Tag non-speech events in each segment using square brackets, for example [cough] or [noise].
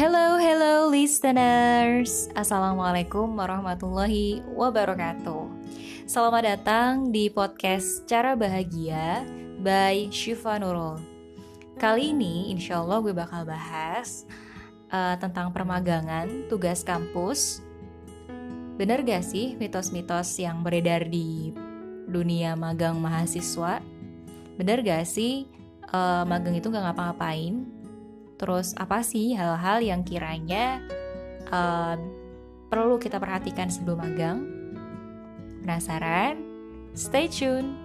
Hello, hello listeners. Assalamualaikum warahmatullahi wabarakatuh. Selamat datang di podcast Cara Bahagia by Syifa Nurul. Kali ini insya Allah gue bakal bahas uh, tentang permagangan, tugas kampus. Bener gak sih mitos-mitos yang beredar di dunia magang mahasiswa? Bener gak sih uh, magang itu gak ngapa-ngapain? Terus apa sih hal-hal yang kiranya uh, perlu kita perhatikan sebelum magang? Penasaran? Stay tune!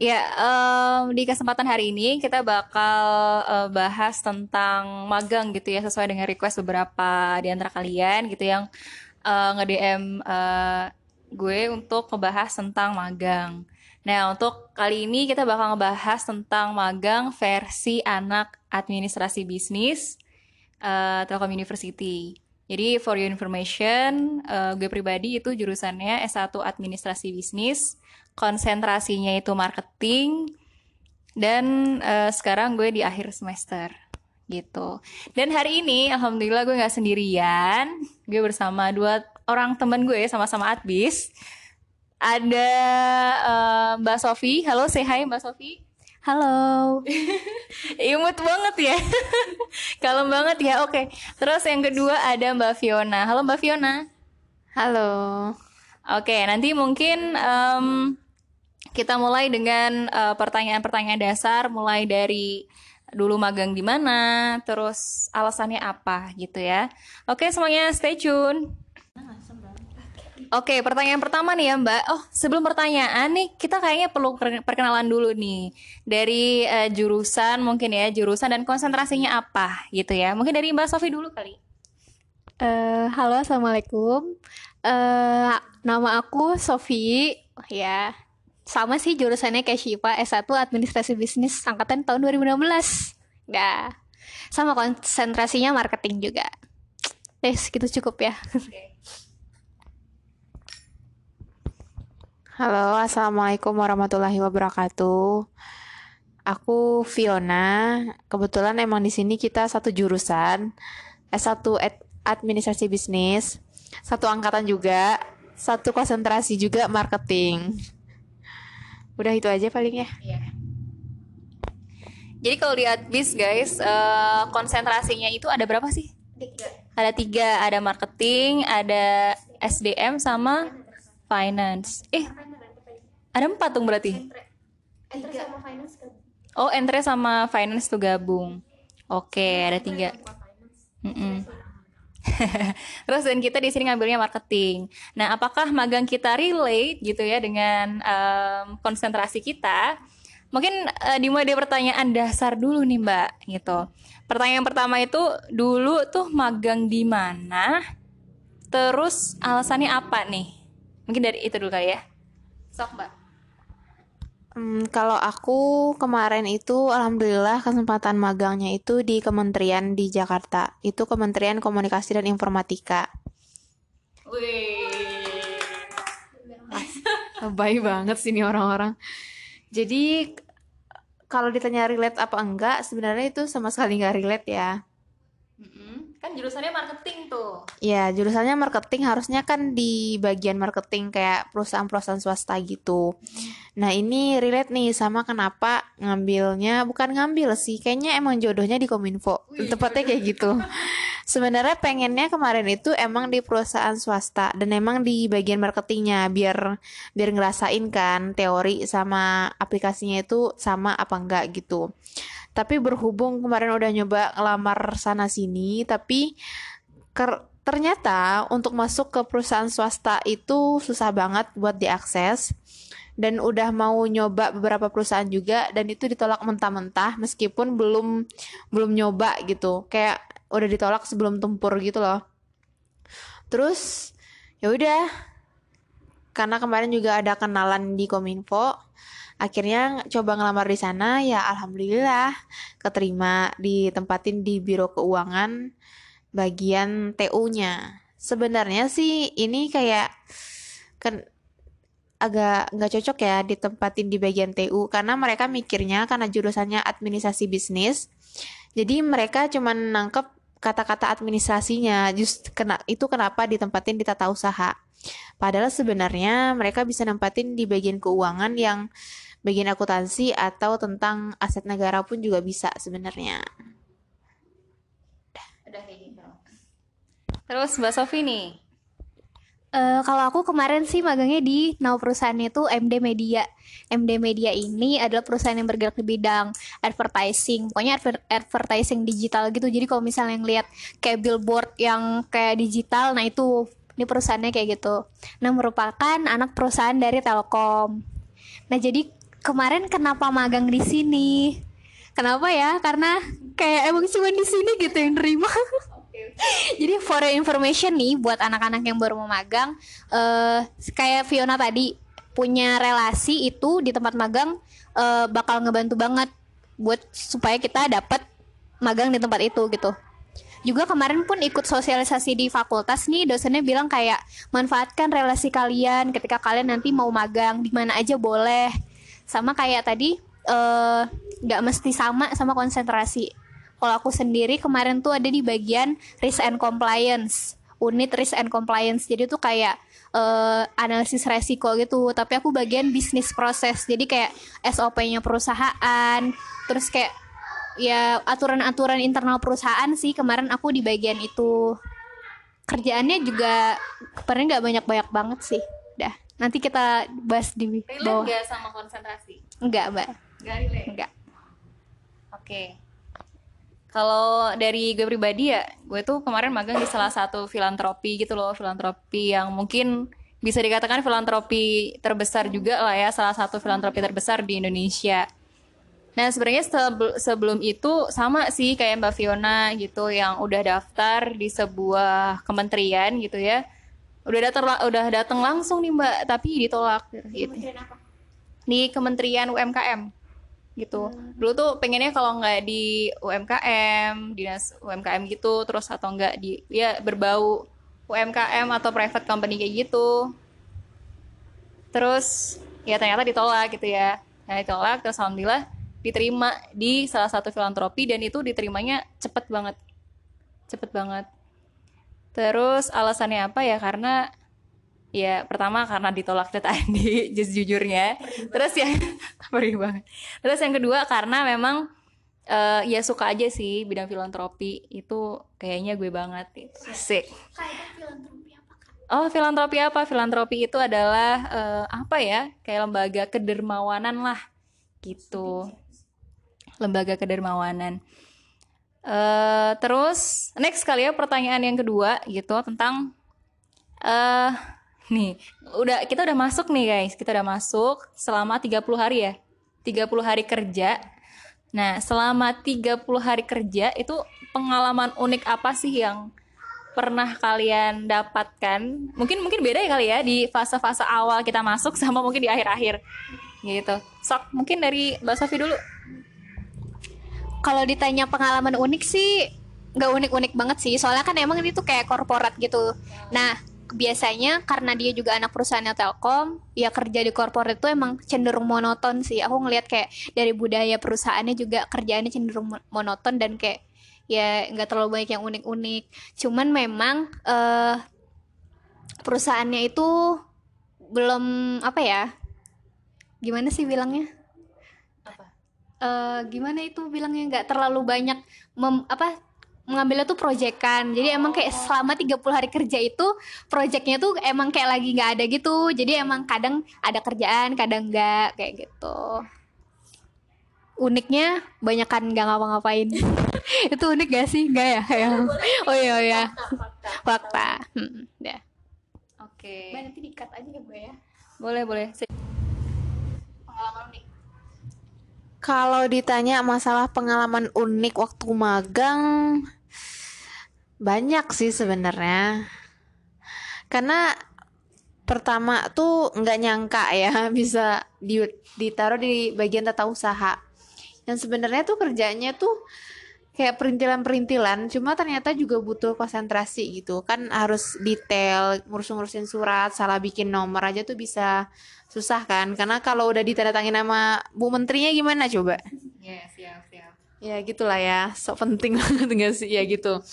Ya, um, di kesempatan hari ini kita bakal uh, bahas tentang magang gitu ya, sesuai dengan request beberapa di antara kalian gitu yang uh, nge-DM uh, gue untuk ngebahas tentang magang. Nah, untuk kali ini kita bakal ngebahas tentang magang versi anak administrasi bisnis uh, Telkom University. Jadi, for your information, uh, gue pribadi itu jurusannya S1 Administrasi Bisnis, konsentrasinya itu marketing, dan uh, sekarang gue di akhir semester gitu. Dan hari ini, alhamdulillah gue nggak sendirian, gue bersama dua orang teman gue sama-sama adbis ada uh, Mbak Sofi. Halo, say hi Mbak Sofi. Halo. [laughs] Imut banget ya. [laughs] Kalem banget ya. Oke. Terus yang kedua ada Mbak Fiona. Halo Mbak Fiona. Halo. Oke, nanti mungkin um, kita mulai dengan pertanyaan pertanyaan-pertanyaan dasar mulai dari dulu magang di mana, terus alasannya apa gitu ya. Oke, semuanya stay tune. Oke, pertanyaan pertama nih ya Mbak. Oh, sebelum pertanyaan nih, kita kayaknya perlu perkenalan dulu nih. Dari uh, jurusan mungkin ya, jurusan dan konsentrasinya apa gitu ya. Mungkin dari Mbak Sofi dulu kali. Uh, halo, Assalamualaikum. Uh, nama aku Sofi, ya. Sama sih jurusannya kayak Syifa, S1 Administrasi Bisnis angkatan tahun 2016. Enggak. Sama konsentrasinya marketing juga. Tes, gitu cukup ya. Okay. Halo, assalamualaikum warahmatullahi wabarakatuh. Aku Fiona. Kebetulan emang di sini kita satu jurusan S1 Ad Administrasi Bisnis, satu angkatan juga, satu konsentrasi juga marketing. Udah itu aja paling ya. Iya. Jadi kalau lihat bis guys, uh, konsentrasinya itu ada berapa sih? Tiga. Ada tiga, ada marketing, ada SDM sama finance. Eh, ada empat dong berarti. Entre, sama finance Oh, entre sama finance tuh gabung. Oke, ada tiga. Mm -mm. [laughs] Terus dan kita di sini ngambilnya marketing. Nah, apakah magang kita relate gitu ya dengan um, konsentrasi kita? Mungkin uh, dimulai dari pertanyaan dasar dulu nih, Mbak, gitu. Pertanyaan pertama itu dulu tuh magang di mana? Terus alasannya apa nih? Mungkin dari itu dulu kali ya. Sok, Mbak. Hmm, kalau aku kemarin itu alhamdulillah kesempatan magangnya itu di kementerian di Jakarta. Itu Kementerian Komunikasi dan Informatika. Wih. Baik banget sih ini orang-orang. Jadi kalau ditanya relate apa enggak, sebenarnya itu sama sekali nggak relate ya kan jurusannya marketing tuh. Ya jurusannya marketing harusnya kan di bagian marketing kayak perusahaan-perusahaan swasta gitu. Nah ini relate nih sama kenapa ngambilnya bukan ngambil sih kayaknya emang jodohnya di kominfo. Wih. tepatnya kayak gitu. Sebenarnya pengennya kemarin itu emang di perusahaan swasta dan emang di bagian marketingnya biar biar ngerasain kan teori sama aplikasinya itu sama apa enggak gitu tapi berhubung kemarin udah nyoba ngelamar sana sini tapi ternyata untuk masuk ke perusahaan swasta itu susah banget buat diakses. Dan udah mau nyoba beberapa perusahaan juga dan itu ditolak mentah-mentah meskipun belum belum nyoba gitu. Kayak udah ditolak sebelum tempur gitu loh. Terus ya udah. Karena kemarin juga ada kenalan di kominfo akhirnya coba ngelamar di sana ya alhamdulillah keterima ditempatin di biro keuangan bagian TU-nya sebenarnya sih ini kayak kan agak nggak cocok ya ditempatin di bagian TU karena mereka mikirnya karena jurusannya administrasi bisnis jadi mereka cuma nangkep kata-kata administrasinya just kena itu kenapa ditempatin di tata usaha. Padahal sebenarnya mereka bisa nempatin di bagian keuangan yang bagian akuntansi atau tentang aset negara pun juga bisa sebenarnya Udah kayak gitu. Terus Mbak Sofi nih. Eh, kalau aku kemarin sih magangnya di nama perusahaannya itu MD Media. MD Media ini adalah perusahaan yang bergerak di bidang advertising. Pokoknya adver- advertising digital gitu. Jadi kalau misalnya ngeliat kayak billboard yang kayak digital, nah itu ini perusahaannya kayak gitu. Nah, merupakan anak perusahaan dari Telkom. Nah, jadi kemarin kenapa magang di sini? Kenapa ya? Karena kayak emang cuma di sini gitu yang nerima. [laughs] Jadi for information nih buat anak-anak yang baru mau magang, eh kayak Fiona tadi punya relasi itu di tempat magang eh, bakal ngebantu banget buat supaya kita dapat magang di tempat itu gitu. Juga kemarin pun ikut sosialisasi di fakultas nih dosennya bilang kayak manfaatkan relasi kalian ketika kalian nanti mau magang di mana aja boleh. Sama kayak tadi eh, nggak mesti sama sama konsentrasi. Kalau aku sendiri kemarin tuh ada di bagian risk and compliance, unit risk and compliance. Jadi tuh kayak eh, analisis resiko gitu. Tapi aku bagian bisnis proses. Jadi kayak SOP-nya perusahaan, terus kayak ya aturan-aturan internal perusahaan sih. Kemarin aku di bagian itu. Kerjaannya juga kemarin nggak banyak-banyak banget sih. Dah, nanti kita bahas di Relate bawah. gak sama konsentrasi? Enggak, Mbak. Gak relate. Enggak. Oke. Kalau dari gue pribadi ya, gue tuh kemarin magang di salah satu filantropi gitu loh, filantropi yang mungkin bisa dikatakan filantropi terbesar juga lah ya, salah satu filantropi terbesar di Indonesia. Nah sebenarnya sebel- sebelum itu sama sih kayak Mbak Fiona gitu yang udah daftar di sebuah kementerian gitu ya, udah datang udah datang langsung nih Mbak, tapi ditolak gitu. Di Kementerian UMKM gitu. Dulu tuh pengennya kalau nggak di UMKM, dinas UMKM gitu, terus atau nggak di ya berbau UMKM atau private company kayak gitu. Terus ya ternyata ditolak gitu ya. Nah, ditolak terus alhamdulillah diterima di salah satu filantropi dan itu diterimanya cepet banget. Cepet banget. Terus alasannya apa ya? Karena ya pertama karena ditolak tadi [laughs] jujurnya. Terus yang [laughs] perih banget. Terus yang kedua karena memang eh, ya suka aja sih bidang filantropi itu kayaknya gue banget itu. Asik. Oh, filantropi apa? Filantropi itu adalah eh, apa ya? Kayak lembaga kedermawanan lah gitu. Lembaga kedermawanan. Eh terus next kali ya pertanyaan yang kedua gitu tentang eh nih, udah kita udah masuk nih guys. Kita udah masuk selama 30 hari ya. 30 hari kerja. Nah, selama 30 hari kerja itu pengalaman unik apa sih yang pernah kalian dapatkan? Mungkin mungkin beda ya kali ya di fase-fase awal kita masuk sama mungkin di akhir-akhir. Gitu. Sok, mungkin dari Mbak Sofi dulu. Kalau ditanya pengalaman unik sih nggak unik-unik banget sih. Soalnya kan emang ini tuh kayak korporat gitu. Nah, biasanya karena dia juga anak perusahaannya Telkom, ya kerja di korporat itu emang cenderung monoton sih. Aku ngelihat kayak dari budaya perusahaannya juga kerjaannya cenderung mo- monoton dan kayak ya nggak terlalu banyak yang unik-unik. Cuman memang eh perusahaannya itu belum apa ya? Gimana sih bilangnya? Eh gimana itu bilangnya nggak terlalu banyak mem, apa mengambilnya tuh proyekan. Jadi emang kayak selama 30 hari kerja itu proyeknya tuh emang kayak lagi nggak ada gitu. Jadi emang kadang ada kerjaan kadang nggak kayak gitu. Uniknya banyak kan nggak ngapa-ngapain. [laughs] Itu unik gak sih? Nggak ya? Ya. [laughs] oh iya oh iya. fakta hmm, ya. Oke. nanti dikat aja ya gue ya. Boleh, boleh. pengalaman unik Kalau ditanya masalah pengalaman unik waktu magang, banyak sih sebenarnya. Karena pertama tuh nggak nyangka ya [laughs] bisa di- ditaruh di bagian tata usaha. Yang sebenarnya tuh kerjanya tuh kayak perintilan-perintilan cuma ternyata juga butuh konsentrasi gitu. Kan harus detail ngurus-ngurusin surat salah bikin nomor aja tuh bisa susah kan. Karena kalau udah ditandatangin nama Bu Menterinya gimana coba? Ya siap siap. Ya gitulah ya. Sok penting [laughs] banget gak sih? Ya gitu.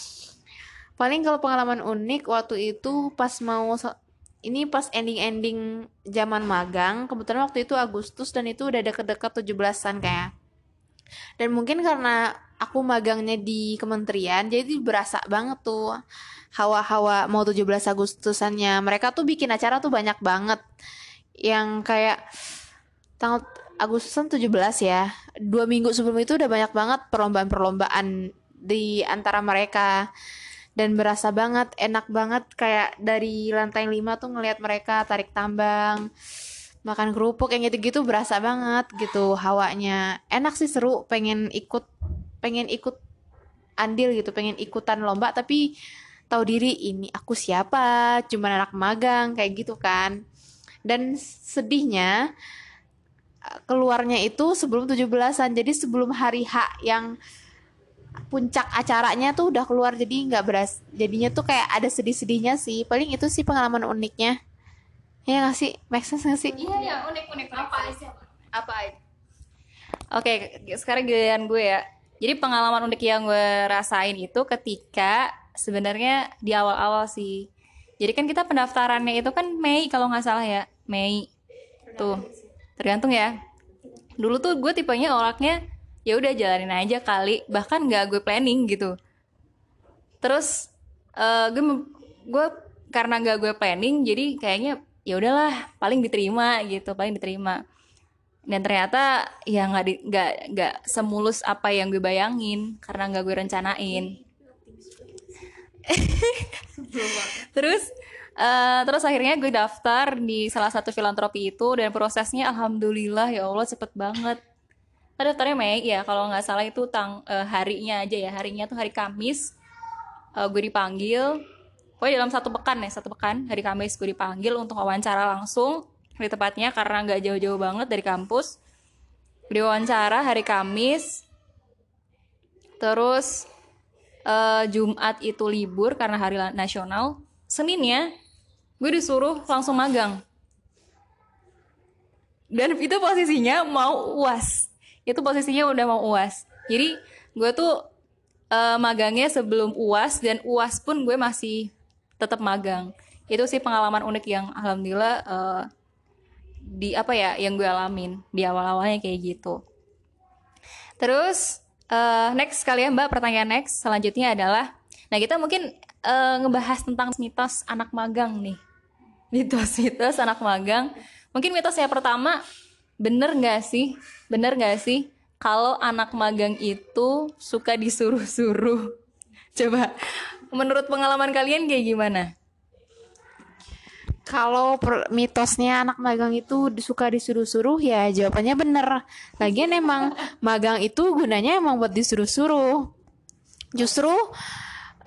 Paling kalau pengalaman unik waktu itu pas mau ini pas ending-ending zaman magang kebetulan waktu itu Agustus dan itu udah deket-deket 17-an kayak. Dan mungkin karena aku magangnya di kementerian jadi berasa banget tuh hawa-hawa mau 17 Agustusannya. Mereka tuh bikin acara tuh banyak banget. Yang kayak tanggal Agustusan 17 ya. Dua minggu sebelum itu udah banyak banget perlombaan-perlombaan di antara mereka. Dan berasa banget enak banget kayak dari lantai 5 tuh ngelihat mereka tarik tambang makan kerupuk yang gitu-gitu berasa banget gitu hawanya. Enak sih seru pengen ikut pengen ikut andil gitu pengen ikutan lomba tapi tahu diri ini aku siapa? Cuma anak magang kayak gitu kan. Dan sedihnya keluarnya itu sebelum 17-an jadi sebelum hari H yang puncak acaranya tuh udah keluar jadi nggak beras jadinya tuh kayak ada sedih-sedihnya sih. Paling itu sih pengalaman uniknya. Ya nggak sih? Make sense nggak sih? Iya ya unik unik apa apa oke sekarang giliran gue ya jadi pengalaman unik yang gue rasain itu ketika sebenarnya di awal-awal sih. Jadi kan kita pendaftarannya itu kan Mei kalau nggak salah ya, Mei. Tuh, tergantung ya. Dulu tuh gue tipenya orangnya ya udah jalanin aja kali, bahkan nggak gue planning gitu. Terus uh, gue gue karena nggak gue planning, jadi kayaknya ya udahlah paling diterima gitu, paling diterima dan ternyata ya nggak nggak nggak semulus apa yang gue bayangin karena nggak gue rencanain. [laughs] Terus uh, terus akhirnya gue daftar di salah satu filantropi itu dan prosesnya alhamdulillah ya allah cepet banget. Ada daftarnya Mei ya kalau nggak salah itu tang uh, harinya aja ya harinya tuh hari Kamis uh, gue dipanggil. Pokoknya dalam satu pekan ya satu pekan hari Kamis gue dipanggil untuk wawancara langsung di tepatnya karena nggak jauh-jauh banget dari kampus. Diwawancara hari Kamis. Terus uh, Jumat itu libur karena hari nasional. Seninnya gue disuruh langsung magang. Dan itu posisinya mau uas itu posisinya udah mau uas jadi gue tuh uh, magangnya sebelum uas dan uas pun gue masih tetap magang. Itu sih pengalaman unik yang alhamdulillah uh, di apa ya yang gue alamin di awal-awalnya kayak gitu. Terus uh, next kalian mbak pertanyaan next selanjutnya adalah, nah kita mungkin uh, ngebahas tentang mitos anak magang nih, mitos-mitos anak magang. Mungkin mitosnya pertama bener nggak sih, bener nggak sih kalau anak magang itu suka disuruh-suruh? [laughs] Coba menurut pengalaman kalian kayak gimana? Kalau mitosnya anak magang itu suka disuruh-suruh ya jawabannya bener. Lagian emang magang itu gunanya emang buat disuruh-suruh. Justru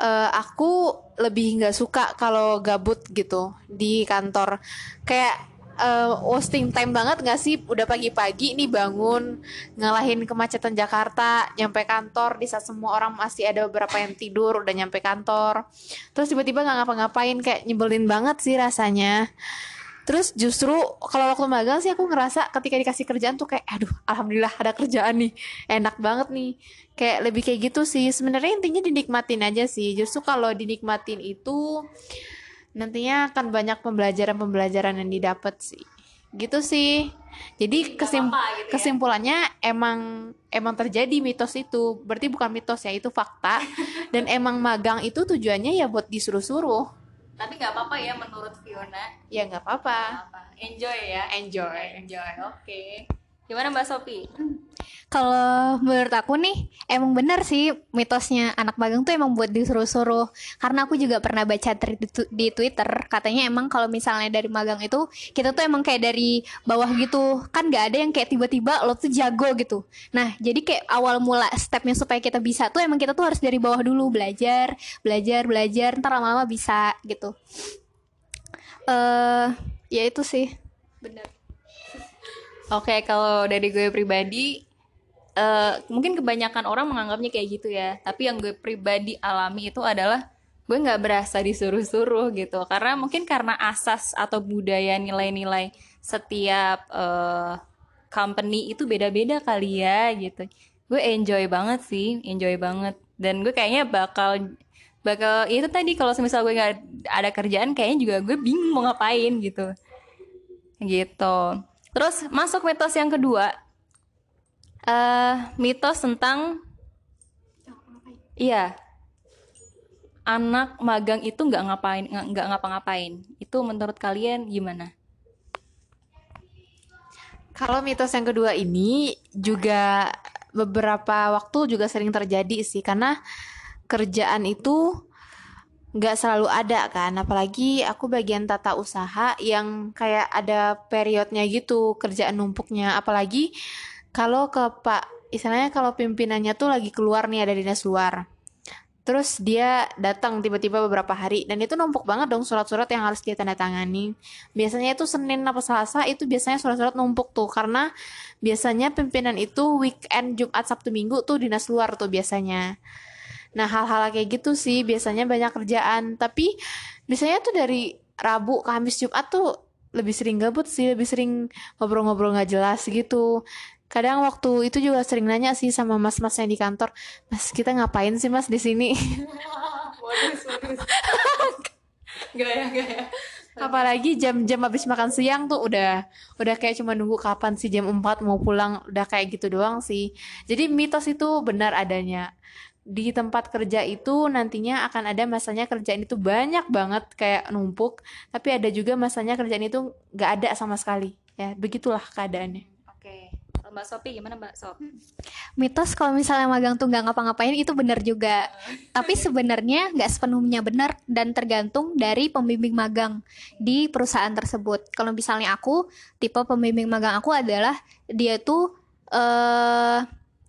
uh, aku lebih nggak suka kalau gabut gitu di kantor. Kayak uh, wasting time banget gak sih udah pagi-pagi nih bangun ngalahin kemacetan Jakarta nyampe kantor di saat semua orang masih ada beberapa yang tidur udah nyampe kantor terus tiba-tiba nggak ngapa-ngapain kayak nyebelin banget sih rasanya Terus justru kalau waktu magang sih aku ngerasa ketika dikasih kerjaan tuh kayak aduh alhamdulillah ada kerjaan nih. Enak banget nih. Kayak lebih kayak gitu sih. Sebenarnya intinya dinikmatin aja sih. Justru kalau dinikmatin itu nantinya akan banyak pembelajaran-pembelajaran yang didapat sih. Gitu sih. Jadi kesim gitu ya? kesimpulannya emang emang terjadi mitos itu. Berarti bukan mitos ya itu fakta. [laughs] Dan emang magang itu tujuannya ya buat disuruh-suruh. Tapi nggak apa-apa ya menurut Fiona. Ya nggak apa-apa. Enjoy ya. Enjoy. Enjoy oke. okay. Gimana Mbak Sofi kalau menurut aku nih emang bener sih mitosnya anak magang tuh emang buat disuruh-suruh. Karena aku juga pernah baca di, di Twitter katanya emang kalau misalnya dari magang itu kita tuh emang kayak dari bawah gitu. Kan nggak ada yang kayak tiba-tiba lo tuh jago gitu. Nah jadi kayak awal mula stepnya supaya kita bisa tuh emang kita tuh harus dari bawah dulu belajar belajar belajar ntar lama-lama bisa gitu. Eh uh, ya itu sih. Bener Oke, okay, kalau dari gue pribadi, eh, mungkin kebanyakan orang menganggapnya kayak gitu ya. Tapi yang gue pribadi alami itu adalah gue nggak berasa disuruh-suruh gitu. Karena mungkin karena asas atau budaya nilai-nilai setiap eh, company itu beda-beda kali ya gitu. Gue enjoy banget sih enjoy banget. Dan gue kayaknya bakal bakal ya itu tadi kalau misal gue nggak ada kerjaan kayaknya juga gue bingung mau ngapain gitu. Gitu terus masuk mitos yang kedua. Eh mitos tentang iya. Anak magang itu nggak ngapain nggak ngapa-ngapain. Itu menurut kalian gimana? Kalau mitos yang kedua ini juga beberapa waktu juga sering terjadi sih karena kerjaan itu nggak selalu ada kan apalagi aku bagian tata usaha yang kayak ada periodnya gitu kerjaan numpuknya apalagi kalau ke Pak istilahnya kalau pimpinannya tuh lagi keluar nih ada dinas luar Terus dia datang tiba-tiba beberapa hari dan itu numpuk banget dong surat-surat yang harus dia tanda tangani. Biasanya itu Senin apa Selasa itu biasanya surat-surat numpuk tuh karena biasanya pimpinan itu weekend Jumat Sabtu Minggu tuh dinas luar tuh biasanya. Nah, hal-hal kayak gitu sih biasanya banyak kerjaan, tapi biasanya tuh dari Rabu, Kamis, Jumat tuh lebih sering gabut sih, lebih sering ngobrol-ngobrol nggak jelas gitu. Kadang waktu itu juga sering nanya sih sama mas-mas yang di kantor, Mas, kita ngapain sih Mas di sini? [laughs] [laughs] Gak ya, gak ya. Apalagi jam-jam habis makan siang tuh udah udah kayak cuma nunggu kapan sih jam 4 mau pulang, udah kayak gitu doang sih. Jadi mitos itu benar adanya. Di tempat kerja itu nantinya akan ada masanya kerjaan itu banyak banget kayak numpuk, tapi ada juga masanya kerjaan itu nggak ada sama sekali. Ya, begitulah keadaannya. Oke, Kalau Mbak Sopi gimana Mbak Sop? Mitos kalau misalnya magang tuh nggak ngapa-ngapain itu benar juga. [laughs] Tapi sebenarnya nggak sepenuhnya benar dan tergantung dari pembimbing magang di perusahaan tersebut. Kalau misalnya aku, tipe pembimbing magang aku adalah dia tuh eh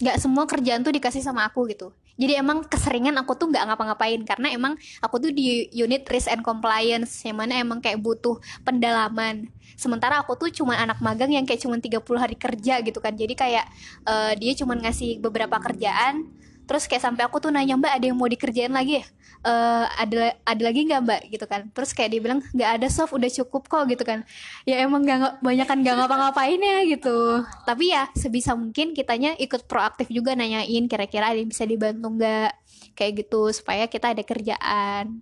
nggak semua kerjaan tuh dikasih sama aku gitu. Jadi emang keseringan aku tuh nggak ngapa-ngapain karena emang aku tuh di unit risk and compliance yang mana emang kayak butuh pendalaman. Sementara aku tuh cuma anak magang yang kayak cuma 30 hari kerja gitu kan. Jadi kayak eh, dia cuma ngasih beberapa kerjaan terus kayak sampai aku tuh nanya mbak ada yang mau dikerjain lagi ya? Eh, ada ada lagi nggak mbak? Gitu kan. Terus kayak dia bilang nggak ada soft udah cukup kok gitu kan. Ya emang nggak banyak kan nggak ngapa-ngapain ya gitu. Tapi ya sebisa mungkin kitanya ikut proaktif juga nanyain kira-kira ada yang bisa dibantu nggak kayak gitu supaya kita ada kerjaan.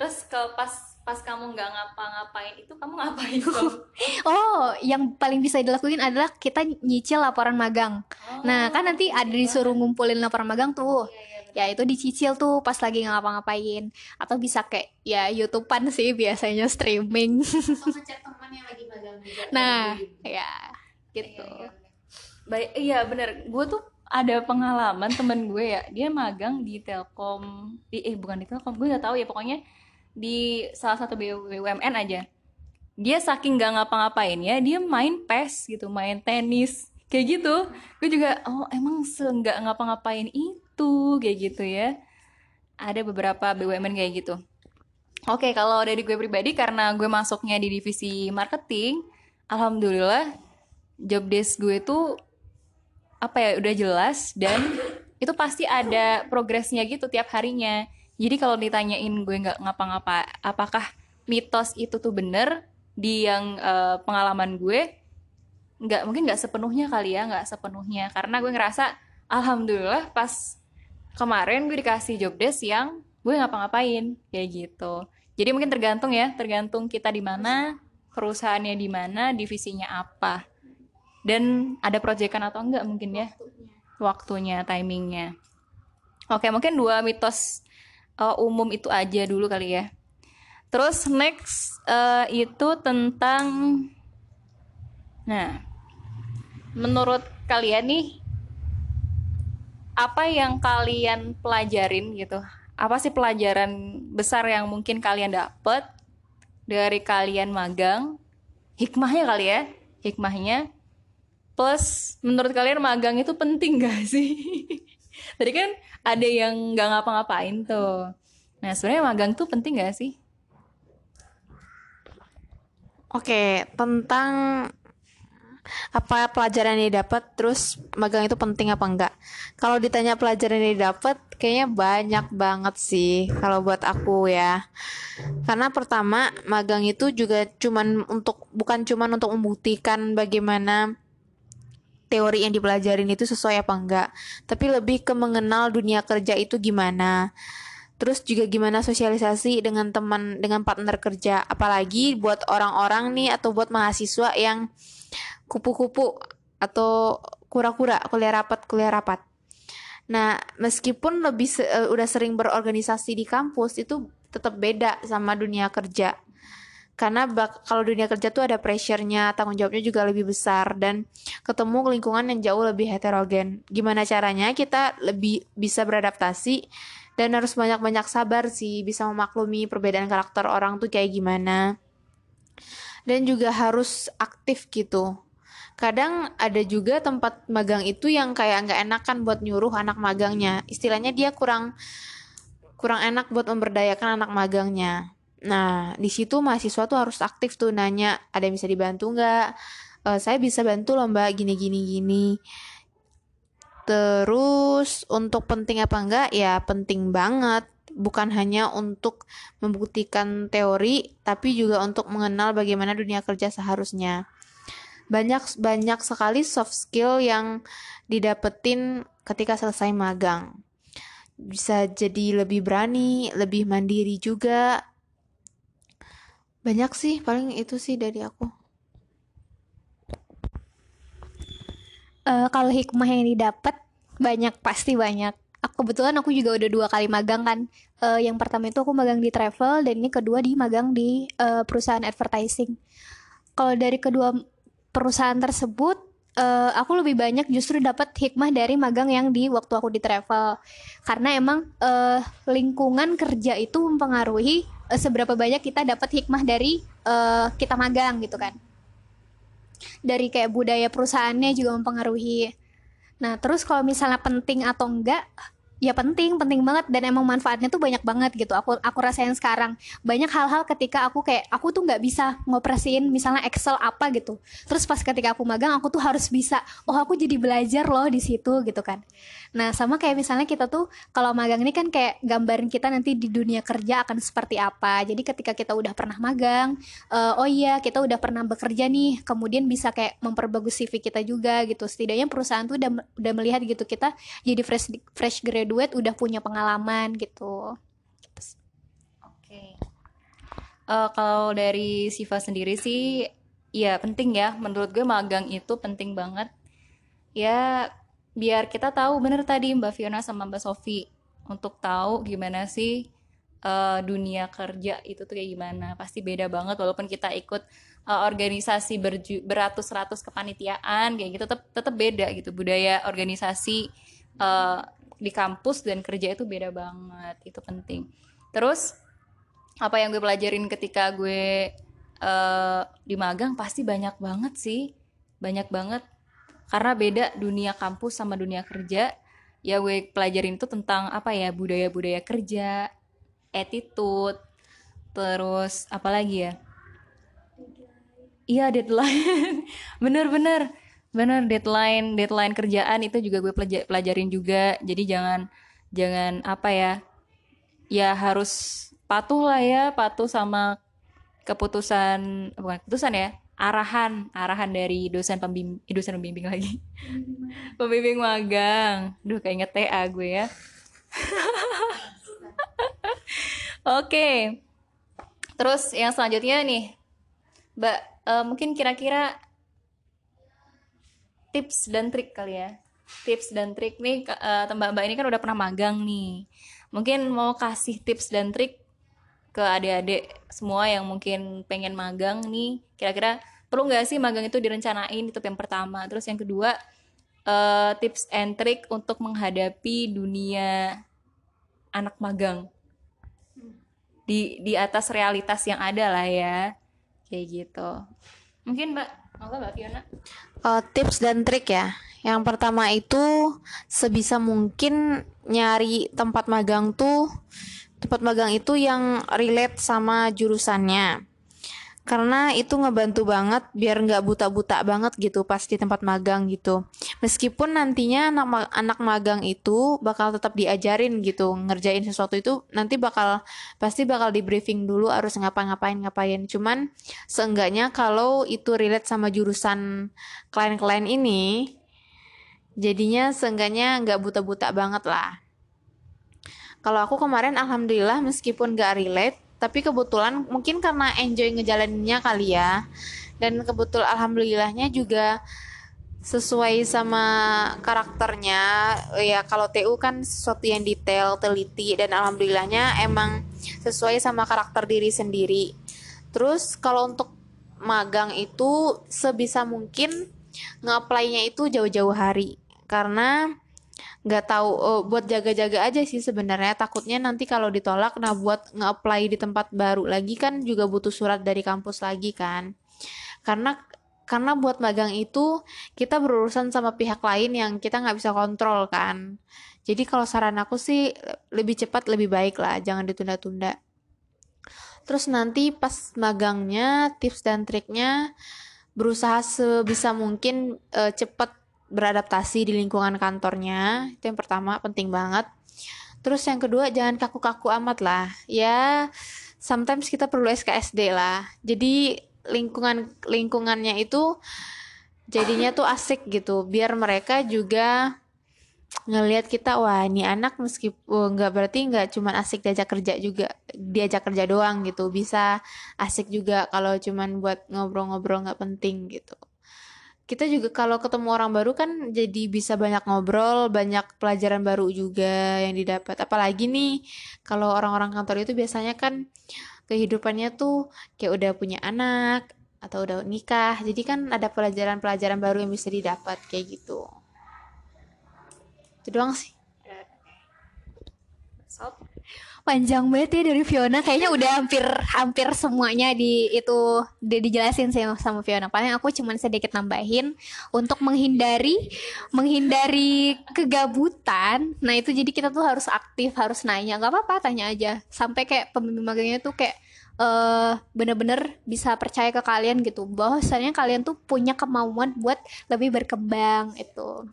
Terus kalau pas pas kamu nggak ngapa-ngapain itu kamu ngapain [laughs] oh yang paling bisa dilakuin adalah kita nyicil laporan magang. Nah kan nanti ada disuruh ngumpulin laporan magang tuh. Ya itu dicicil tuh pas lagi ngapa-ngapain. Atau bisa kayak ya youtubean sih biasanya streaming. Nah ya gitu. Baik, iya bener. Gue tuh ada pengalaman temen gue ya, dia magang di Telkom, di, eh bukan di Telkom, gue nggak tahu ya. Pokoknya di salah satu BUMN aja. Dia saking nggak ngapa-ngapain ya, dia main PES gitu, main tenis, kayak gitu. Gue juga, oh emang nggak ngapa-ngapain itu, kayak gitu ya. Ada beberapa BUMN kayak gitu. Oke, kalau dari gue pribadi karena gue masuknya di divisi marketing, alhamdulillah job desk gue tuh apa ya udah jelas dan itu pasti ada progresnya gitu tiap harinya. Jadi kalau ditanyain gue nggak ngapa-ngapa, apakah mitos itu tuh bener di yang eh, pengalaman gue nggak mungkin nggak sepenuhnya kali ya nggak sepenuhnya. Karena gue ngerasa alhamdulillah pas kemarin gue dikasih job desk yang gue ngapa-ngapain kayak gitu. Jadi mungkin tergantung ya, tergantung kita di mana, perusahaannya di mana, divisinya apa. Dan ada proyekan atau enggak mungkin ya? Waktunya. Timingnya. Oke mungkin dua mitos uh, umum itu aja dulu kali ya. Terus next uh, itu tentang nah menurut kalian nih apa yang kalian pelajarin gitu? Apa sih pelajaran besar yang mungkin kalian dapet dari kalian magang? Hikmahnya kali ya hikmahnya. Plus, menurut kalian magang itu penting gak sih? [laughs] Tadi kan ada yang nggak ngapa-ngapain tuh. Nah, sebenarnya magang tuh penting gak sih? Oke, tentang apa pelajaran yang didapat terus magang itu penting apa enggak kalau ditanya pelajaran yang didapat kayaknya banyak banget sih kalau buat aku ya karena pertama magang itu juga cuman untuk bukan cuman untuk membuktikan bagaimana teori yang dipelajarin itu sesuai apa enggak. Tapi lebih ke mengenal dunia kerja itu gimana. Terus juga gimana sosialisasi dengan teman dengan partner kerja. Apalagi buat orang-orang nih atau buat mahasiswa yang kupu-kupu atau kura-kura kuliah rapat kuliah rapat. Nah meskipun lebih se uh, udah sering berorganisasi di kampus itu tetap beda sama dunia kerja karena kalau dunia kerja tuh ada pressure-nya, tanggung jawabnya juga lebih besar dan ketemu lingkungan yang jauh lebih heterogen. Gimana caranya kita lebih bisa beradaptasi dan harus banyak-banyak sabar sih bisa memaklumi perbedaan karakter orang tuh kayak gimana. Dan juga harus aktif gitu kadang ada juga tempat magang itu yang kayak nggak enakan buat nyuruh anak magangnya istilahnya dia kurang kurang enak buat memberdayakan anak magangnya nah di situ mahasiswa tuh harus aktif tuh nanya ada yang bisa dibantu nggak? E, saya bisa bantu loh mbak gini gini gini. Terus untuk penting apa enggak ya penting banget. Bukan hanya untuk membuktikan teori tapi juga untuk mengenal bagaimana dunia kerja seharusnya. Banyak banyak sekali soft skill yang didapetin ketika selesai magang. Bisa jadi lebih berani, lebih mandiri juga. Banyak sih, paling itu sih dari aku. Uh, kalau hikmah yang didapat banyak pasti banyak. Aku kebetulan aku juga udah dua kali magang kan. Uh, yang pertama itu aku magang di travel dan ini kedua di magang di uh, perusahaan advertising. Kalau dari kedua perusahaan tersebut uh, aku lebih banyak justru dapat hikmah dari magang yang di waktu aku di travel karena emang uh, lingkungan kerja itu mempengaruhi uh, seberapa banyak kita dapat hikmah dari uh, kita magang gitu kan. Dari kayak budaya perusahaannya juga mempengaruhi. Nah terus kalau misalnya penting atau enggak ya penting penting banget. Dan emang manfaatnya tuh banyak banget gitu. Aku aku rasain sekarang. Banyak hal-hal ketika aku kayak aku tuh nggak bisa ngoperasiin misalnya Excel apa gitu. Terus pas ketika aku magang aku tuh harus bisa oh aku jadi belajar loh di situ gitu kan. Nah sama kayak misalnya kita tuh kalau magang ini kan kayak gambarin kita nanti di dunia kerja akan seperti apa. Jadi ketika kita udah pernah magang uh, oh iya kita udah pernah bekerja nih. Kemudian bisa kayak memperbagus CV kita juga gitu. Setidaknya perusahaan tuh udah udah melihat gitu kita jadi fresh fresh grade graduate udah punya pengalaman gitu. Oke. Okay. Uh, eh, kalau dari Siva sendiri sih, ya penting ya. Menurut gue magang itu penting banget. Ya biar kita tahu bener tadi Mbak Fiona sama Mbak Sofi untuk tahu gimana sih uh, dunia kerja itu tuh kayak gimana. Pasti beda banget walaupun kita ikut uh, organisasi beratus-ratus kepanitiaan kayak gitu tetap tetap beda gitu budaya organisasi uh, di kampus dan kerja itu beda banget itu penting. Terus apa yang gue pelajarin ketika gue uh, di magang pasti banyak banget sih banyak banget. Karena beda dunia kampus sama dunia kerja ya gue pelajarin itu tentang apa ya budaya-budaya kerja attitude terus apa lagi ya? Iya deadline. [laughs] Bener-bener bener deadline deadline kerjaan itu juga gue pelajarin juga. Jadi jangan jangan apa ya ya harus patuh lah ya patuh sama keputusan bukan keputusan ya arahan arahan dari dosen pembimbing eh, dosen pembimbing lagi. [laughs] Pembimbing magang. Duh kayak TA gue ya. [laughs] Oke. Okay. terus yang selanjutnya nih mbak uh, mungkin kira-kira tips dan trik kali ya. Tips dan trik. Nih uh, mbak-mbak ini kan udah pernah magang nih. Mungkin mau kasih tips dan trik ke adik-adik semua yang mungkin pengen magang nih. Kira-kira perlu nggak sih magang itu direncanain? Itu yang pertama. Terus yang kedua uh, tips and trik untuk menghadapi dunia anak magang. Di di atas realitas yang ada lah ya. Kayak gitu. Mungkin mbak? Mbak Fiona. Uh, tips dan trik ya. Yang pertama itu sebisa mungkin nyari tempat magang tuh tempat magang itu yang relate sama jurusannya. Karena itu ngebantu banget biar nggak buta-buta banget gitu pas di tempat magang gitu. Meskipun nantinya anak, ma- anak magang itu bakal tetap diajarin gitu ngerjain sesuatu itu nanti bakal pasti bakal di briefing dulu harus ngapa-ngapain ngapain. Cuman seenggaknya kalau itu relate sama jurusan klien-klien ini jadinya seenggaknya nggak buta-buta banget lah. Kalau aku kemarin alhamdulillah meskipun nggak relate tapi kebetulan mungkin karena enjoy ngejalaninnya kali ya. Dan kebetul alhamdulillahnya juga sesuai sama karakternya. Ya kalau TU kan sesuatu yang detail teliti dan alhamdulillahnya emang sesuai sama karakter diri sendiri. Terus kalau untuk magang itu sebisa mungkin nge-apply-nya itu jauh-jauh hari. Karena nggak tahu oh, buat jaga-jaga aja sih sebenarnya. Takutnya nanti kalau ditolak nah buat nge-apply di tempat baru lagi kan juga butuh surat dari kampus lagi kan. Karena karena buat magang itu kita berurusan sama pihak lain yang kita nggak bisa kontrol kan. Jadi kalau saran aku sih lebih cepat lebih baik lah jangan ditunda-tunda. Terus nanti pas magangnya tips dan triknya berusaha sebisa mungkin uh, cepat beradaptasi di lingkungan kantornya. Itu yang pertama penting banget. Terus yang kedua jangan kaku-kaku amat lah. Ya sometimes kita perlu SKSD lah. Jadi lingkungan lingkungannya itu jadinya tuh asik gitu. Biar mereka juga ngelihat kita wah ini anak meskipun nggak berarti nggak cuma asik diajak kerja juga diajak kerja doang gitu. Bisa asik juga kalau cuman buat ngobrol-ngobrol nggak penting gitu kita juga kalau ketemu orang baru kan jadi bisa banyak ngobrol, banyak pelajaran baru juga yang didapat. Apalagi nih kalau orang-orang kantor itu biasanya kan kehidupannya tuh kayak udah punya anak atau udah nikah. Jadi kan ada pelajaran-pelajaran baru yang bisa didapat kayak gitu. Itu doang sih. Panjang banget ya dari Fiona. Kayaknya udah hampir hampir semuanya di itu di, dijelasin sih sama Fiona. Paling aku cuma sedikit nambahin untuk menghindari menghindari kegabutan. Nah itu jadi kita tuh harus aktif harus nanya. Nggak apa-apa tanya aja. Sampai kayak pembimbing magangnya tuh kayak uh, bener-bener bisa percaya ke kalian gitu. Bahwasannya kalian tuh punya kemauan buat lebih berkembang itu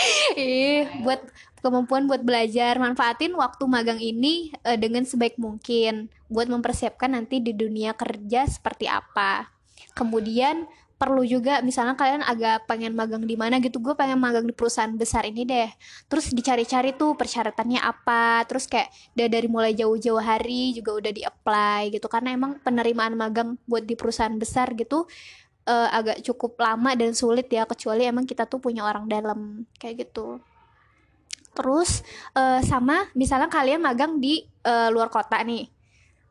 [laughs] Ih, buat kemampuan buat belajar, manfaatin waktu magang ini uh, dengan sebaik mungkin buat mempersiapkan nanti di dunia kerja seperti apa. Kemudian perlu juga misalnya kalian agak pengen magang di mana gitu gue pengen magang di perusahaan besar ini deh. Terus dicari-cari tuh persyaratannya apa terus kayak dari mulai jauh-jauh hari juga udah di apply gitu. Karena emang penerimaan magang buat di perusahaan besar gitu uh, agak cukup lama dan sulit ya kecuali emang kita tuh punya orang dalam kayak gitu. Terus uh, sama misalnya kalian magang di uh, luar kota nih.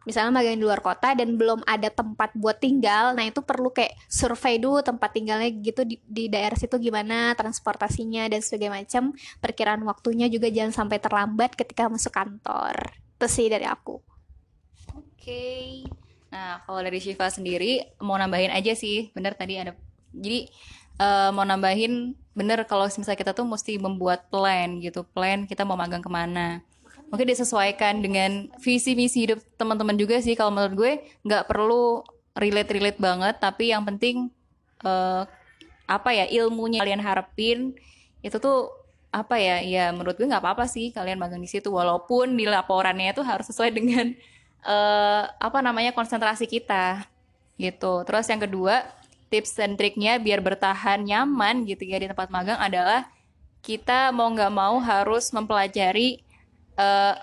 Misalnya magang di luar kota dan belum ada tempat buat tinggal nah itu perlu kayak survei dulu tempat tinggalnya gitu di, di daerah situ gimana transportasinya dan sebagainya macam. Perkiraan waktunya juga jangan sampai terlambat ketika masuk kantor. Itu sih dari aku. Oke. okay. Nah kalau dari Shiva sendiri mau nambahin aja sih. Bener tadi ada jadi uh, mau nambahin bener kalau misalnya kita tuh mesti membuat plan gitu. Plan kita mau magang ke mana. Mungkin disesuaikan dengan visi misi hidup teman-teman juga sih. Kalau menurut gue nggak perlu relate relate banget. Tapi yang penting uh, apa ya ilmunya kalian harapin itu tuh apa ya? Ya menurut gue nggak apa-apa sih kalian magang di situ. Walaupun di laporannya itu harus sesuai dengan uh, apa namanya konsentrasi kita gitu terus yang kedua tips dan triknya biar bertahan nyaman gitu ya di tempat magang adalah kita mau nggak mau harus mempelajari eh,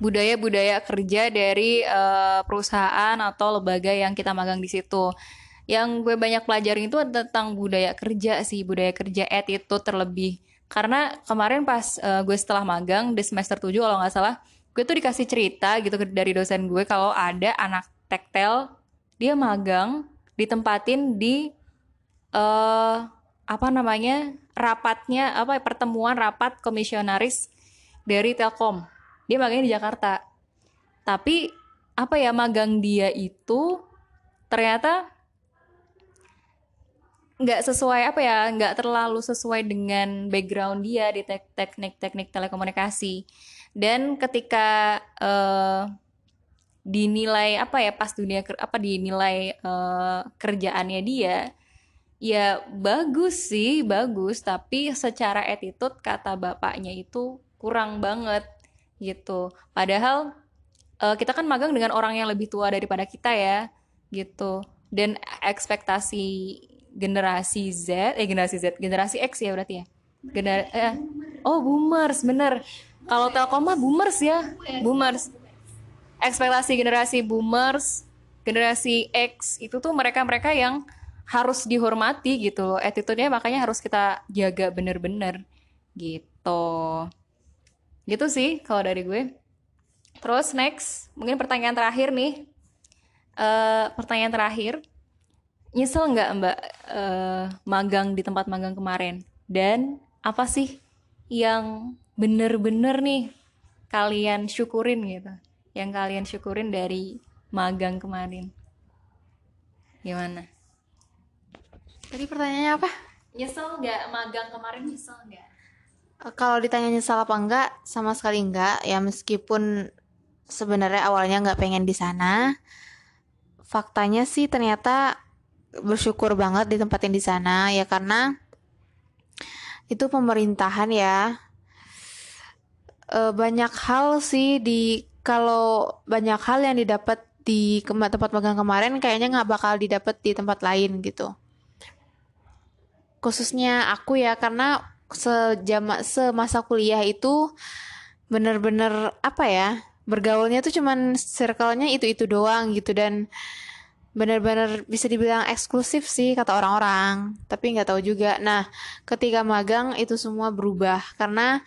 budaya-budaya kerja dari uh, perusahaan atau lembaga yang kita magang di situ. Yang gue banyak pelajarin itu tentang budaya kerja sih, budaya kerja attitude terlebih. Karena kemarin pas uh, gue setelah magang di semester 7 kalau nggak salah, gue tuh dikasih cerita gitu dari dosen gue kalau ada anak tektel dia magang ditempatin di uh, apa namanya rapatnya apa pertemuan rapat komisionaris dari Telkom. Dia magangnya di Jakarta. Tapi apa ya magang dia itu ternyata nggak sesuai apa ya nggak terlalu sesuai dengan background dia di teknik teknik telekomunikasi dan ketika uh, dinilai apa ya pas dunia apa dinilai eh, kerjaannya dia ya bagus sih bagus. Tapi secara attitude kata bapaknya itu kurang banget gitu. Padahal eh, kita kan magang dengan orang yang lebih tua daripada kita ya gitu. Dan ekspektasi generasi Z eh generasi Z generasi X ya berarti ya? Gener eh, oh boomers bener kalau Telkom mah boomers ya. Boomers. Ekspektasi generasi boomers generasi X itu tuh mereka-mereka yang harus dihormati gitu. Loh attitude-nya makanya harus kita jaga bener-bener gitu. Gitu sih kalau dari gue. Terus next mungkin pertanyaan terakhir nih. Eh, pertanyaan terakhir. Nyesel nggak mbak eh, magang di tempat magang kemarin? Dan apa sih yang bener-bener nih kalian syukurin gitu yang kalian syukurin dari magang kemarin gimana Tadi pertanyaannya apa? nyesel nggak magang kemarin nyesel nggak Eh, Kalau ditanya nyesal apa enggak, sama sekali enggak. Ya meskipun sebenarnya awalnya nggak pengen di sana, faktanya sih ternyata bersyukur banget ditempatin di sana ya karena itu pemerintahan ya. Eh, banyak hal sih di kalau banyak hal yang didapat di tempat magang kemarin kayaknya nggak bakal didapat di tempat lain gitu. Khususnya aku ya karena sejama semasa kuliah itu bener-bener apa ya bergaulnya tuh cuman circle-nya itu-itu doang gitu dan bener-bener bisa dibilang eksklusif sih kata orang-orang tapi nggak tahu juga nah ketika magang itu semua berubah karena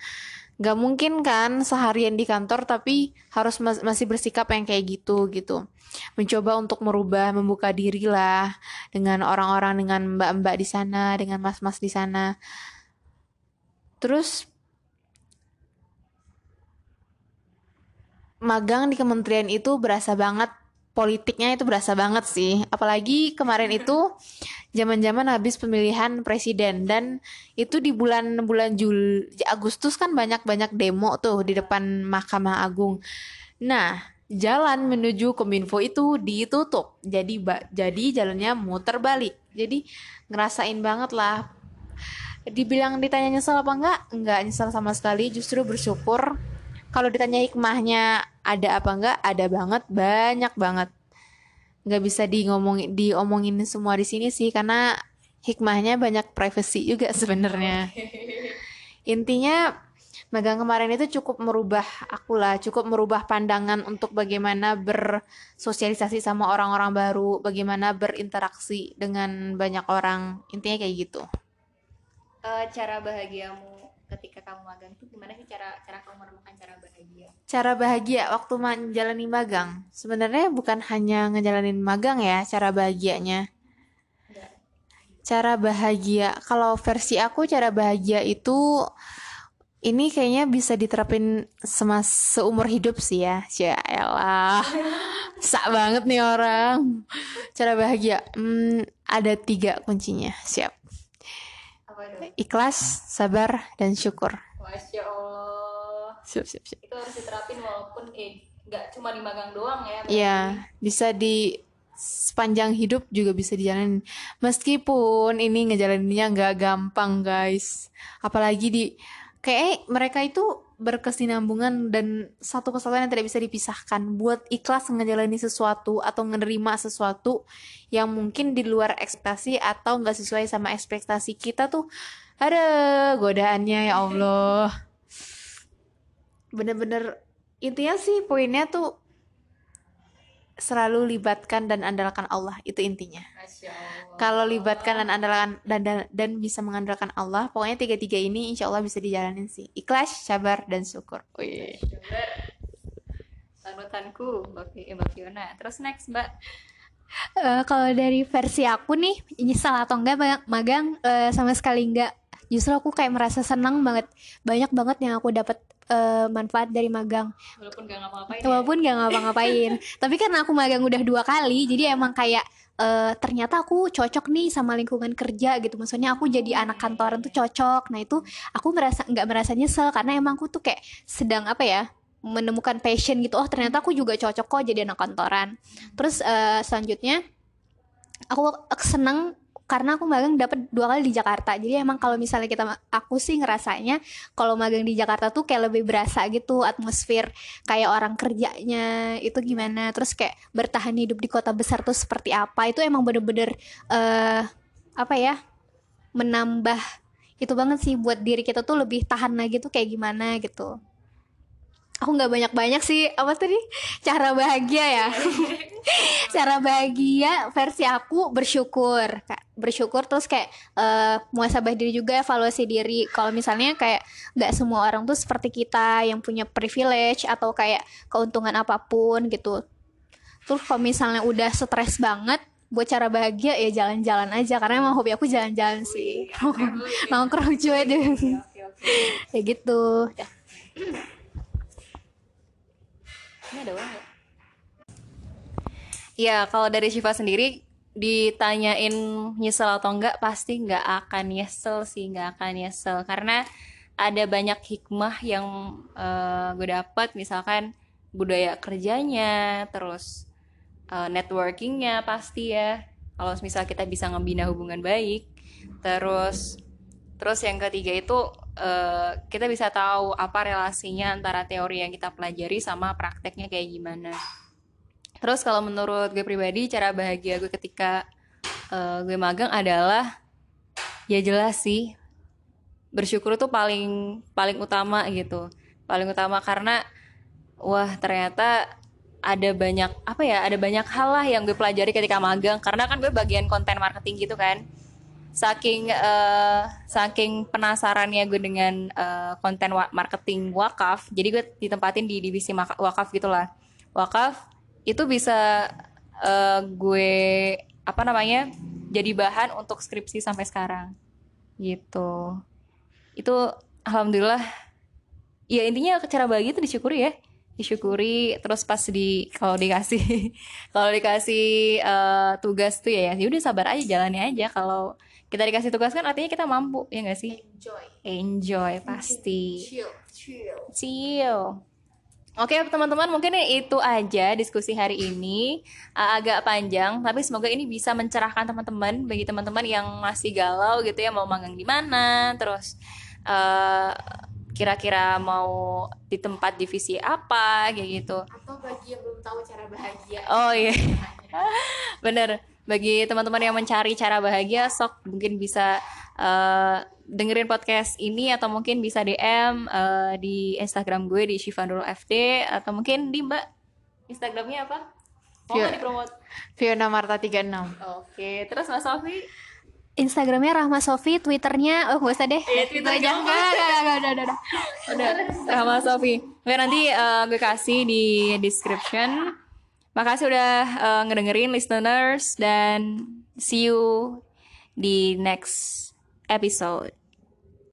nggak mungkin kan seharian di kantor tapi harus mas- masih bersikap yang kayak gitu gitu mencoba untuk merubah membuka diri lah dengan orang-orang dengan mbak-mbak di sana dengan mas-mas di sana Terus magang di kementerian itu berasa banget politiknya itu berasa banget sih. Apalagi kemarin itu [laughs] zaman-zaman habis pemilihan presiden. Dan itu di bulan-bulan Jul Agustus kan banyak-banyak demo tuh di depan Mahkamah Agung. Nah, jalan menuju Kominfo itu ditutup. Jadi jadi jalannya muter balik. Jadi ngerasain banget lah. Dibilang ditanya nyesel apa enggak? Enggak nyesel sama sekali. Justru bersyukur. Kalau ditanya hikmahnya ada apa enggak ada banget. Banyak banget nggak bisa di ngomongin diomongin semua di sini sih karena hikmahnya banyak privacy juga sebenarnya. [laughs] Intinya magang kemarin itu cukup merubah aku lah cukup merubah pandangan untuk bagaimana bersosialisasi sama orang-orang baru bagaimana berinteraksi dengan banyak orang. Intinya kayak gitu. Eh, cara bahagiamu ketika kamu magang tuh gimana sih cara cara kamu menemukan cara bahagia Cara bahagia waktu menjalani magang. Sebenarnya bukan hanya ngejalanin magang ya, cara bahagianya. Cara bahagia, kalau versi aku cara bahagia itu ini kayaknya bisa diterapin semas seumur hidup sih ya. Ya elah. [laughs] Sak banget nih orang. Cara bahagia. Hmm, ada tiga kuncinya. Siap. Ikhlas, sabar, dan syukur. masya allah Siap, siap, siap. itu harus diterapin walaupun eh nggak cuma di magang doang ya. Iya, bisa di sepanjang hidup juga bisa dijalanin. Meskipun ini ngejalaninnya nggak gampang, guys. Apalagi di kayak mereka itu berkesinambungan dan satu kesatuan yang tidak bisa dipisahkan. Buat ikhlas ngejalani sesuatu atau menerima sesuatu yang mungkin di luar ekspektasi atau nggak sesuai sama ekspektasi kita tuh ada godaannya ya Allah. Bener-bener intinya sih poinnya tuh selalu libatkan dan andalkan Allah itu intinya. Kalau libatkan dan andalkan dan, dan dan bisa mengandalkan Allah, pokoknya tiga tiga ini insya Allah bisa dijalanin sih. Ikhlas, sabar dan syukur. Wih. Syukur. panutanku mbak eh, mbak Fiona terus next mbak Eh, kalau dari versi aku nih nyesal atau enggak magang, magang eh, sama sekali enggak justru aku kayak merasa senang banget. Banyak banget yang aku dapat eh, manfaat dari magang. Walaupun gak ngapa-ngapain ya. walaupun gak ngapa-ngapain. [laughs] Tapi karena aku magang udah dua kali jadi emang kayak eh, ternyata aku cocok nih sama lingkungan kerja gitu. Maksudnya aku jadi anak kantoran tuh cocok. Nah itu aku merasa nggak merasa nyesel karena emang aku tuh kayak sedang apa ya menemukan passion gitu. Oh ternyata aku juga cocok kok jadi anak kantoran. Terus eh, selanjutnya aku seneng karena aku magang dapat dua kali di Jakarta. Jadi emang kalau misalnya kita aku sih ngerasanya kalau magang di Jakarta tuh kayak lebih berasa gitu atmosfer kayak orang kerjanya itu gimana terus kayak bertahan hidup di kota besar tuh seperti apa. Itu emang bener-bener eh apa ya menambah itu banget sih buat diri kita tuh lebih tahan lagi tuh kayak gimana gitu aku nggak banyak-banyak sih. Apa tadi? Cara bahagia ya? [laughs] Cara bahagia versi aku bersyukur. Bersyukur terus kayak eh muasabah diri juga evaluasi diri. Kalau misalnya kayak nggak semua orang tuh seperti kita yang punya privilege atau kayak keuntungan apa pun gitu. Terus kalau misalnya udah stres banget buat cara bahagia ya jalan-jalan aja. Karena emang hobi aku jalan-jalan sih. [laughs] Nongkrong cuy deh ya gitu. Dah. Ini ada uang nggak? Ya, kalau dari Shiva sendiri ditanyain nyesel atau enggak pasti nggak akan nyesel sih, nggak akan nyesel karena ada banyak hikmah yang eh, gue dapat misalkan budaya kerjanya, terus eh, networkingnya pasti ya. Kalau misal kita bisa ngebina hubungan baik, terus terus yang ketiga itu eh, kita bisa tahu apa relasinya antara teori yang kita pelajari sama prakteknya kayak gimana. Terus kalau menurut gue pribadi cara bahagia gue ketika eh, gue magang adalah ya jelas sih bersyukur tuh paling paling utama gitu. Paling utama karena wah ternyata ada banyak apa ya ada banyak hal lah yang gue pelajari ketika magang karena kan gue bagian konten marketing gitu kan saking eh, saking penasarannya gue dengan eh, konten wa- marketing wakaf jadi gue ditempatin di divisi wakaf gitulah wakaf itu bisa eh, gue apa namanya jadi bahan untuk skripsi sampai sekarang. Gitu. Itu alhamdulillah ya intinya cara bahagia itu disyukuri ya. Disyukuri terus pas di kalau dikasih [laughs] kalau dikasih eh, tugas tuh ya ya udah sabar aja jalani aja. Kalau kita dikasih tugas kan artinya kita mampu ya nggak sih? Enjoy. Enjoy pasti. Chill chill. Chill. Oke teman-teman mungkin itu aja diskusi hari ini. Uh, agak panjang tapi semoga ini bisa mencerahkan teman-teman. Bagi teman-teman yang masih galau gitu ya mau magang di mana terus eh, kira-kira mau di tempat divisi apa kayak gitu. Atau bagi yang belum tahu cara bahagia. Oh iya. [laughs] Bener. Bagi teman-teman yang mencari cara bahagia, sok mungkin bisa eh, dengerin podcast ini atau mungkin bisa DM eh, di Instagram gue di Shivandul FD atau mungkin di Mbak Instagramnya apa? Mau Vio- dipromot? Fiona Marta 36 Oke, terus Mas Sofi? Instagramnya Rahma Sofi, Twitternya oh gak usah deh. Iya, Twitter aja. Enggak, enggak, enggak, udah, udah, udah. Udah, sama Sofi. Oke, nanti eh, gue kasih di description. Makasih udah eh, ngedengerin listeners dan see you di next episode.